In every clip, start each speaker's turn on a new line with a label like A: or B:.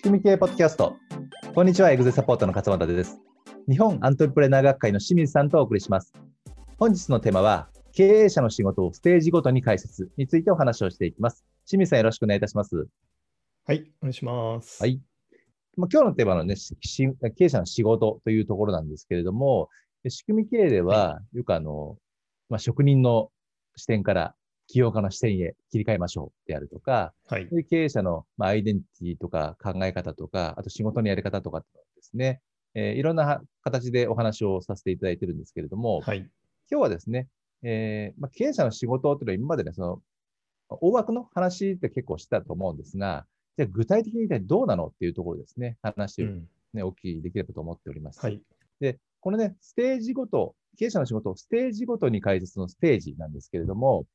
A: 仕組み系ポッドキャスト。こんにちは、エグゼサポートの勝俣です。日本アントレプレナー学会の清水さんとお送りします。本日のテーマは、経営者の仕事をステージごとに解説についてお話をしていきます。清水さん、よろしくお願いいたします。
B: はい、お願いします。
A: はい。まあ、今日のテーマのね、経営者の仕事というところなんですけれども、仕組み経営では、よくあの、まあ、職人の視点から起業家の視点へ切り替えましょうであるとか、
B: はい。
A: で経営者のまあアイデンティティとか考え方とか、あと仕事のやり方とかですね、えーいろんなは形でお話をさせていただいてるんですけれども、
B: はい。
A: 今日はですね、えーまあ、経営者の仕事っていうのは今までね、その、大枠の話って結構してたと思うんですが、じゃあ具体的に一体どうなのっていうところですね、話を
B: うん。
A: ね、お聞きできればと思っております。
B: はい。
A: で、このね、ステージごと、経営者の仕事をステージごとに解説のステージなんですけれども、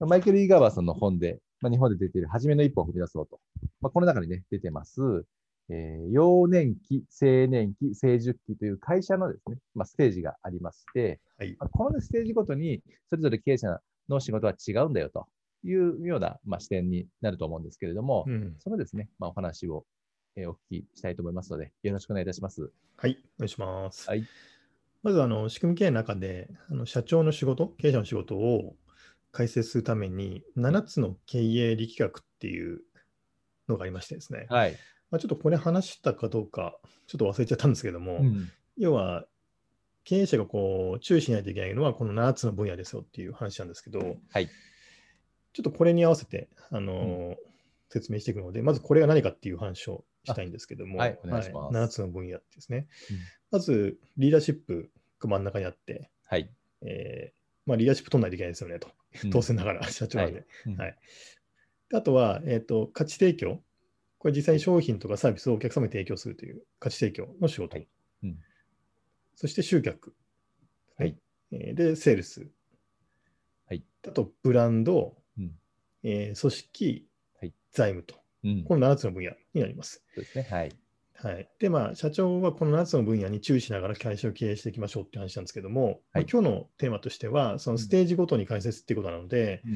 A: マイケル・イーガーバーさんの本で、まあ、日本で出ている初めの一歩を踏み出そうと。まあ、この中にね、出てます、えー幼年期、青年期、成熟期という会社のですね、まあ、ステージがありまして、
B: はい。
A: まあこの、ね、ステージごとに、それぞれ経営者の仕事は違うんだよというような、まあ、視点になると思うんですけれども、
B: うん。
A: そのですね、まあ、お話を、えーお聞きしたいと思いますので、よろしくお願いいたします。
B: はい。お願いします。
A: はい。
B: まず、あの、仕組み経営の中で、あの社長の仕事、経営者の仕事を解説するために、7つの経営力学っていうのがありましてですね。
A: はい。
B: まあ、ちょっとこれ話したかどうか、ちょっと忘れちゃったんですけども、
A: うん
B: 要は、経営者がこう注意しないといけないのは、この7つの分野ですよっていう話なんですけど、
A: はい。
B: ちょっとこれに合わせて、あのー説明していくので、まずこれが何かっていう話をしたいんですけども、
A: あはいお願いします
B: 7つの分野ですね。
A: うん
B: まず、リーダーシップが真ん中にあって、
A: はい。
B: えーまあ、リーダーシップ取らないといけないですよねと、
A: うん
B: 当然ながら社長なんで。
A: うん
B: はいであとは、えーと、価値提供。これ実際に商品とかサービスをお客様に提供するという価値提供の仕事。
A: はいうん
B: そして集客。
A: はい
B: えーで、セールス。
A: はい
B: あと、ブランド、
A: うん
B: えー組織、
A: はい
B: 財務と。
A: うん。
B: この7つの分野になります。
A: そうですね。はい。
B: はい。で、まあ、社長はこの7つの分野に注意しながら会社を経営していきましょうっていう話なんですけども、まあ
A: はい
B: 今日のテーマとしては、そのステージごとに解説っていうことなので、
A: う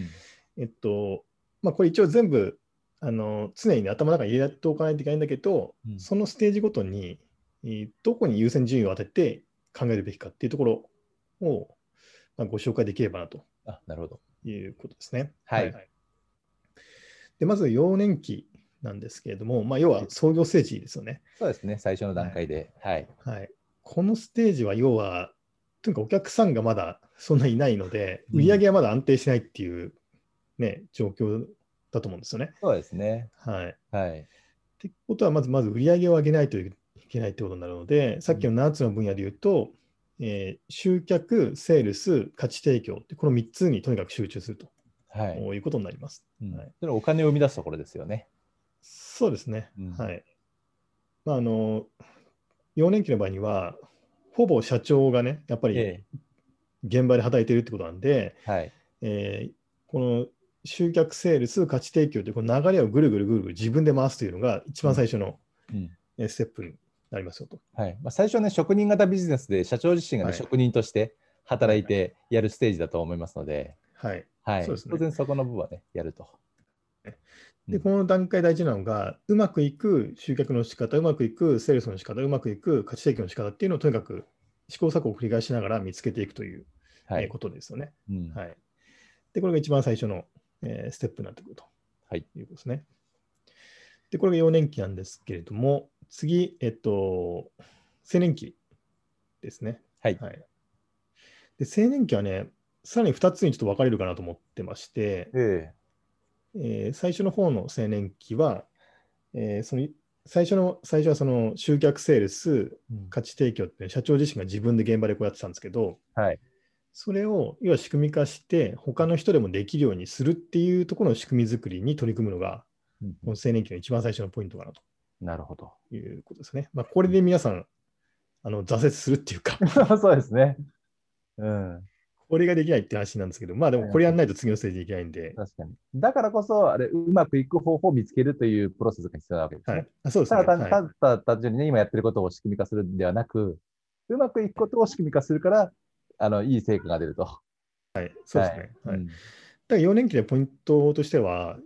A: ん。
B: えっと、まあ、これ一応全部、あの常に、ね、頭の中に入れておかないといけないんだけど、
A: うん
B: そのステージごとに、えーどこに優先順位を当てて考えるべきかっていうところを、まあ、ご紹介できればなと
A: あ、なるほど。
B: いうことですね。
A: はい
B: でまず、幼年期なんですけれども、まあ、要は創業ステージですよね。
A: そうですね。最初の段階で。はい。
B: はい、このステージは要は、とにかくお客さんがまだそんなにいないので、
A: うん
B: 売り上げはまだ安定しないっていう、ね、状況だと思うんですよね。
A: そうですね。
B: はい。
A: はい。
B: ってことは、まずまず売り上げを上げないといけないってことになるので、さっきの7つの分野で言うと、えー集客、セールス、価値提供って、この3つにとにかく集中すると
A: はい。
B: いうことになります。
A: うん
B: はい
A: それはお金を生み出すところですよね。
B: そうですね。
A: うん
B: はい。まあ、あの、幼年期の場合には、ほぼ社長がね、やっぱり
A: え
B: 現場で働いているってことなんで、
A: え。はい。
B: えーこの集客、セールス、価値提供というこの流れをぐるぐるぐるぐる自分で回すというのが一番最初のステップになりますよと。
A: はい。まあ、最初はね、職人型ビジネスで、社長自身がね、
B: はい
A: 職人として働いてやるステージだと思いますので、
B: はい。
A: はい。
B: そうですね
A: 当然そこの部分はね、やると。
B: で、
A: うん
B: この段階大事なのが、うまくいく集客の仕方、うまくいくセールスの仕方、うまくいく価値提供の仕方っていうのをとにかく試行錯誤を繰り返しながら見つけていくという、
A: はい。
B: えーことですよね。
A: うん
B: はい。で、これが一番最初の、えーステップになってくると
A: はい。
B: いうことですね。で、これが幼年期なんですけれども、次、えっと、青年期ですね。
A: はい。
B: はい。で、青年期はね、さらに2つにちょっと分かれるかなと思ってまして、
A: え
B: えー最初の方の青年期は、えーその最初の最初はその集客セールス、価値提供って社長自身が自分で現場でこうやってたんですけど、
A: はい。
B: それを要は仕組み化して、他の人でもできるようにするっていうところの仕組み作りに取り組むのが、
A: うん
B: この青年期の一番最初のポイントかなと
A: なるほど。
B: いうことですね。まあ、これで皆さん、あの挫折するっていうか、
A: そうですね。うん。
B: これができないって話なんですけど、まあでもこれやらないと次のステージできないんで、
A: 確かに。だからこそ、あれ、うまくいく方法を見つけるというプロセスが必要なわけですね。
B: はい。あそうですね。
A: ただただ単純にね、今やってることを仕組み化するんではなく、うまくいくことを仕組み化するから、あの、いい成果が出ると。
B: はい。そうですね。はい
A: うん
B: だから4年期でポイントとしては、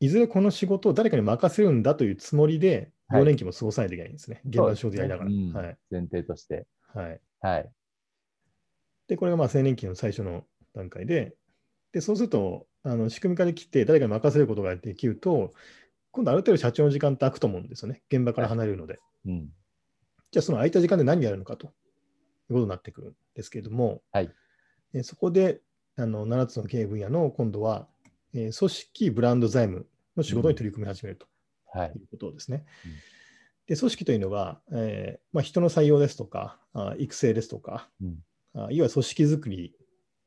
B: いずれこの仕事を誰かに任せるんだというつもりで
A: はい
B: 4年期も過ごさないといけないんですね。現場の仕事やりながら。
A: ねうん
B: はい
A: 前提として。
B: はい、
A: はい。
B: で、これがまあ青年期の最初の段階で、でそうすると、あの仕組み化できて、誰かに任せることができると、今度ある程度社長の時間って空くと思うんですよね。現場から離れるので。
A: うん。
B: じゃあ、その空いた時間で何やるのかということになってくるんですけれども、
A: はい
B: えそこであの7つの経営分野の今度は、えー組織、ブランド、財務の仕事に取り組み始めると
A: はい
B: い。うことですね。
A: うん
B: で組織というのは、えーまあ、人の採用ですとか、あ育成ですとか、
A: うん
B: あいわゆる組織づくり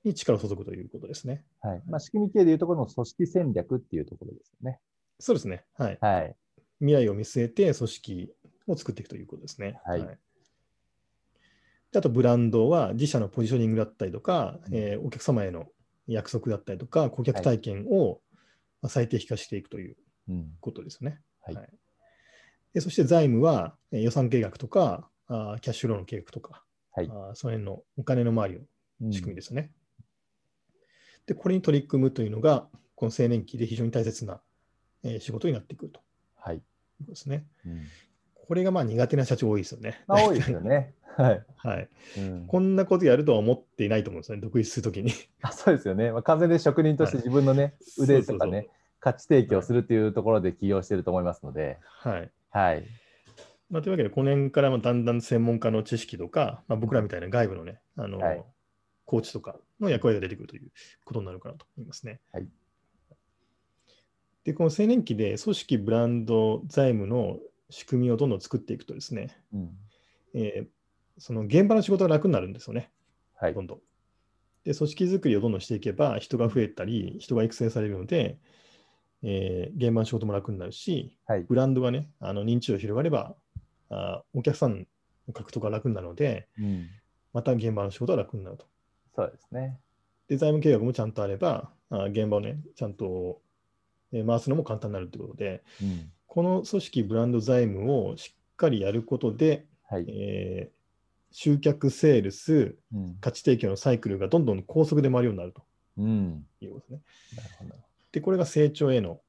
B: に力を注ぐということですね。
A: はい。まあ、仕組み系でいうところの組織戦略っていうところですよね。
B: そうですね。はい。
A: はい。
B: 未来を見据えて組織を作っていくということですね。
A: はい
B: であと、ブランドは自社のポジショニングだったりとか、
A: うん
B: えーお客様への約束だったりとか、顧客体験をまあ最適化していくという
A: うん。
B: ことですね。
A: はい
B: でそして財務はえー予算計画とか、あーキャッシュローの計画とか、
A: はい
B: あーその辺のお金の周り
A: うん
B: の仕組みですね。で、これに取り組むというのが、この青年期で非常に大切な、えー仕事になってくると
A: はい。
B: いうことですね。
A: うん。
B: これがまあ苦手な社長多いですよね。
A: まあ、多いですよね。はい。
B: はい。
A: うん
B: こんなことやるとは思っていないと思うんですよね、独立するときに。
A: あそうですよね。まあ、完全に職人として自分のね、
B: はい
A: 腕とか
B: そうそう
A: ね、価値提供するっていうところで起業してると思いますので、
B: はい。
A: はい。
B: まあ、というわけで、この辺からもだんだん専門家の知識とか、まあ、僕らみたいな外部のね、あの、
A: はい
B: コーチとかの役割が出てくるということになるかなと思いますね。
A: はい
B: で、この青年期で組織、ブランド、財務の仕組みをどんどん作っていくとですね、
A: うん。
B: えーその現場の仕事が楽になるんですよね、
A: はい
B: ど。んどん。で、組織づくりをどんどんしていけば、人が増えたり、人が育成されるので、えー現場の仕事も楽になるし、
A: はい。
B: ブランドがね、あの認知度が広がれば、あお客さんの獲得が楽になるので、
A: うん。
B: また現場の仕事は楽になると。
A: そうですね。
B: で、財務計画もちゃんとあれば、あ現場をね、ちゃんと、えー回すのも簡単になるということで、
A: うん。
B: この組織、ブランド、財務をしっかりやることで、
A: はい。
B: えー集客、セールス、
A: うん。
B: 価値提供のサイクルがどんどん高速で回るようになると
A: うん。
B: いうことですね。
A: なるほど。
B: で、これが成長への、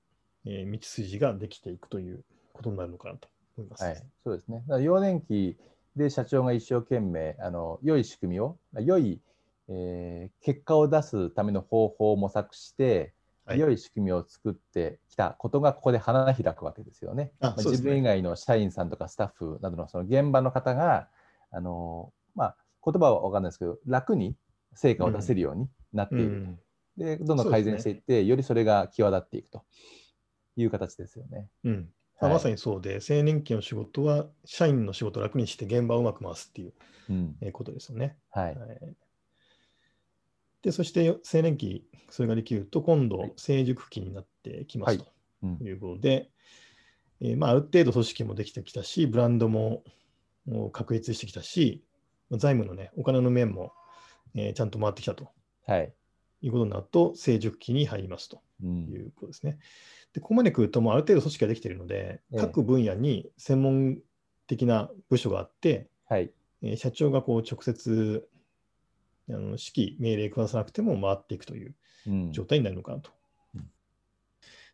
B: えー道筋ができていくということになるのかなと思います。
A: はい。そうですね。幼年期で社長が一生懸命、あの、良い仕組みを、良い、えー結果を出すための方法を模索して、
B: はい
A: 良い仕組みを作ってきたことがここで花開くわけですよね。
B: ね
A: 自分以外の社員さんとかスタッフなどのその現場の方が、あのまあ、言葉は分かんないですけど、楽に成果を出せるようになっている。
B: うん
A: で、どんどん改善していって、よりそれが際立っていくという形ですよね。
B: うんまあ
A: はい。
B: まさにそうで、青年期の仕事は社員の仕事を楽にして現場をうまく回すっていうことですよね。
A: はい。
B: はい。で、そして青年期、それができると、今度
A: はい、
B: 成熟期になってきます
A: はい。
B: と
A: うん。
B: いうことで、えーまあ、ある程度組織もできてきたし、ブランドも確立してきたし、財務のね、お金の面も、えーちゃんと回ってきたと。
A: はい。
B: いうことになると、成熟期に入りますと。
A: うん。
B: いうことですね。で、ここまで来ると、もうある程度組織ができているので、
A: ええ
B: 各分野に専門的な部署があって、
A: はい。
B: えー社長がこう直接あの指揮、命令下さなくても回っていくという
A: うん
B: 状態になるのかなと。
A: うん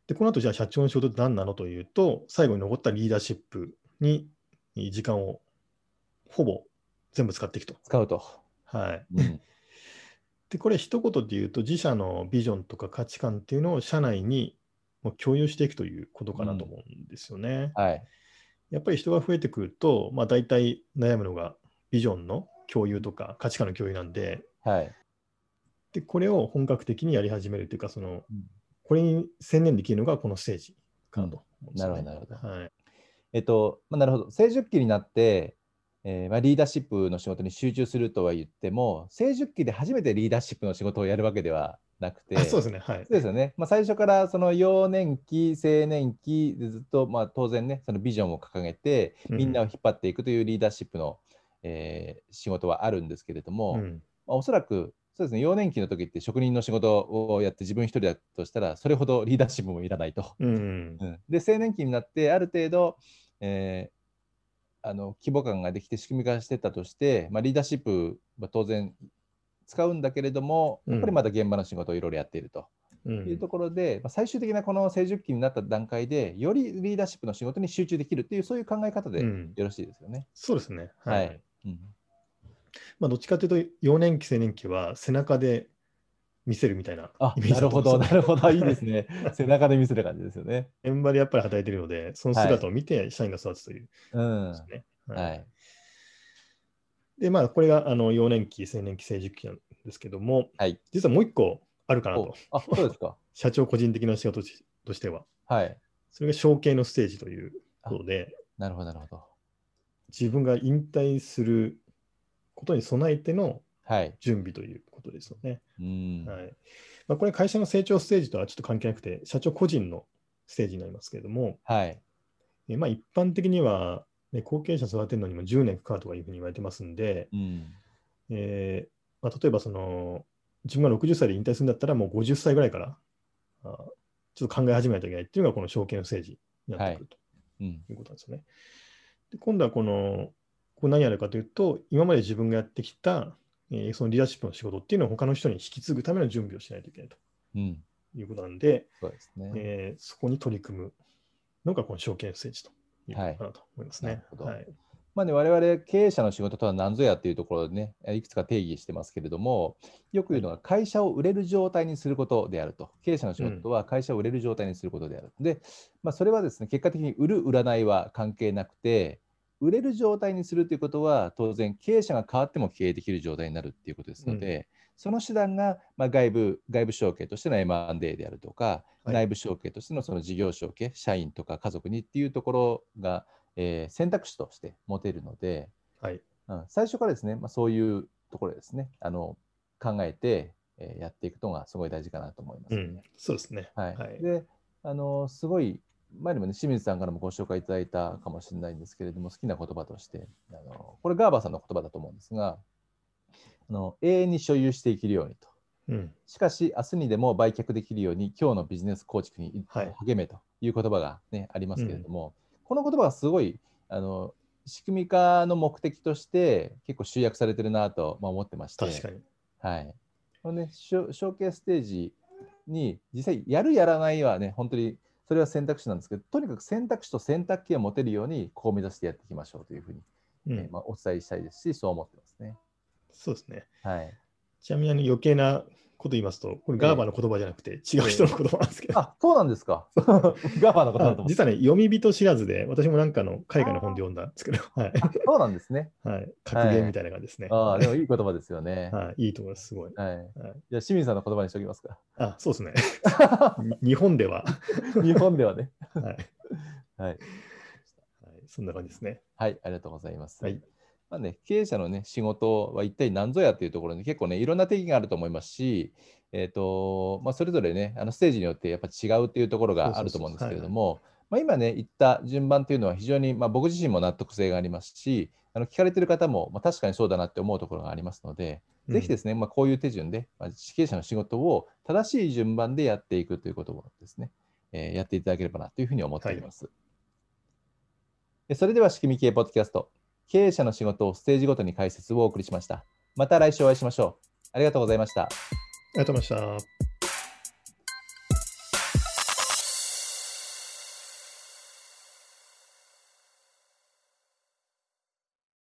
B: で、この後、じゃあ社長の仕事って何なのというと、最後に残ったリーダーシップにえー時間をほぼ全部使っていくと。
A: 使うと。
B: はい。
A: うん。
B: で、これ一言で言うと、自社のビジョンとか価値観っていうのを社内にもう共有していくということかなと思うんですよね。
A: はい。
B: やっぱり人が増えてくると、まあ、大体悩むのがビジョンの共有とか価値観の共有なんで、
A: はい。
B: でこれを本格的にやり始めるというか、その
A: うん
B: これに専念できるのがこのステージかなと思うん
A: なるほどなるほ
B: はい。
A: えっと、まあ、なるほど。成熟期になって、えーまあ、リーダーシップの仕事に集中するとは言っても、成熟期で初めてリーダーシップの仕事をやるわけではなくて、
B: あそうですね、はい
A: そう。ですよね。まあ、最初からその幼年期、青年期でずっと、まあ、当然ね、そのビジョンを掲げて、
B: うん
A: みんなを引っ張っていくというリーダーシップの、えー仕事はあるんですけれども、
B: うん
A: まあ、おそらくそうですね、幼年期の時って職人の仕事をやって自分一人だとしたら、それほどリーダーシップもいらないと。
B: うん
A: うんで、青年期になって、ある程度、えーあの規模感ができて仕組み化してったとして、まあ、リーダーシップは当然使うんだけれども、やっぱりまだ現場の仕事をいろいろやっていると
B: うん
A: いうところで、まあ最終的なこの成熟期になった段階で、よりリーダーシップの仕事に集中できるっていう、そういう考え方でよ
B: うん
A: ろしいですよね。
B: そうですね。は
A: はいい。うん
B: まあ、どっちかというと、幼年期、青年期は背中で見せるみたいな
A: あ
B: イメージ
A: なるほど、なるほど、いいですね。背中で見せる感じですよね。
B: 現場でやっぱり働いているので、その姿を見て社員が育つという、
A: うん。
B: ですね。
A: はい。
B: で、まあ、これがあの幼年期、青年期、成熟期なんですけども、
A: はい。
B: 実はもう一個あるかな
A: お
B: と、
A: あ、そうですか。
B: 社長個人的な仕事としては。
A: はい。
B: それが承継のステージということで、
A: なるほど、なるほど。
B: 自分が引退することに備えての
A: はい。
B: 準備ということですよね。
A: うん。
B: はいまあ、これ、会社の成長ステージとはちょっと関係なくて、社長個人のステージになりますけれども、
A: はい。
B: えまあ、一般的には、ね、後継者育てるのにも10年かかるとかいうふうに言われてますんで、
A: うん。
B: えーまあ、例えばその自分が60歳で引退するんだったら、もう50歳ぐらいからあちょっと考え始めないといけないっていうのが、この証券の政治になってくると
A: うん。
B: いうことなんですよね。で今度はこの、ここ何やるかというと、今まで自分がやってきた、えーそのリーダーシップの仕事っていうのを他の人に引き継ぐための準備をしないといけないと
A: うん。
B: いうことなんで、
A: そうですね。
B: えーそこに取り組むのがこの証券政治ということかなと思いますね
A: はいなる。ほど
B: はい
A: まあね、我々経営者の仕事とは何ぞやっていうところでね、いくつか定義してますけれども、よく言うのが会社を売れる状態にすることであると。経営者の仕事とは会社を売れる状態にすることである。で、まあ、それはですね、結果的に売る、売らないは関係なくて、売れる状態にするということは、当然経営者が変わっても経営できる状態になるっていうことですので、その手段が、まあ、外部外部承継としての M&A であるとか、
B: はい。
A: 内部承継としてのその事業承継、社員とか家族にっていうところが、えー選択肢として持てるので、
B: はい。
A: うん、最初からですね、まあ、そういうところですね、あの考えて、えーやっていくのがすごい大事かなと思います、ね。
B: うん、そうですね。
A: はい。
B: はい。
A: であのすごい前にもね清水さんからもご紹介いただいたかもしれないんですけれども好きな言葉としてあのこれガーバーさんの言葉だと思うんですがあの永遠に所有していけるようにと
B: うん
A: しかし明日にでも売却できるように今日のビジネス構築に
B: はい
A: 励めという言葉が、ねありますけれども、この言葉はすごいあの仕組み化の目的として結構集約されてるなと、まあ、思ってまして
B: 確かに。
A: はい。このね、ショショーケースステージに実際やるやらないはね、本当にそれは選択肢なんですけど、とにかく選択肢と選択権を持てるように、こう目指してやっていきましょうというふうに、
B: うん
A: えーまあ、お伝えしたいですし、そう思ってますね。
B: そうですね。
A: はい。
B: ちなみにあの余計なこと言いますと、これガーバーの言葉じゃなくて違う人の言葉なんですけど、
A: あ、そうなんですか。ガーバーのことだと。
B: 実はね、読み人知らずで、私もなんかの海外の本で読んだんですけど、はい。
A: あそうなんですね。
B: はい、格言みたいな感じですね。
A: ああ、でもいい言葉ですよね。
B: はい、いいと思います、すごい。
A: はい。
B: はい、
A: じゃあ、清水さんの言葉にしておきますか。
B: あ、そうですね。に日本では、
A: 日本ではね。
B: はい、
A: はい。
B: はい。そんな感じですね。
A: はい、ありがとうございます。
B: はい
A: まあね、経営者の、ね、仕事は一体何ぞやっていうところに結構ね、いろんな定義があると思いますし、えーとまあ、それぞれね、あのステージによってやっぱ違うっていうところがあると思うんですけれども、まあ今ね、言った順番っていうのは非常に、まあ、僕自身も納得性がありますし、あの聞かれてる方も、まあ、確かにそうだなって思うところがありますので、ぜひですね、まあ、こういう手順で、まあ、経営者の仕事を正しい順番でやっていくということをですね、えーやっていただければなというふうに思っております。でそれでは、仕組み系ポッドキャスト、経営者の仕事をステージごとに解説をお送りしました。また来週お会いしましょう。ありがとうございました。
B: ありがとうございました。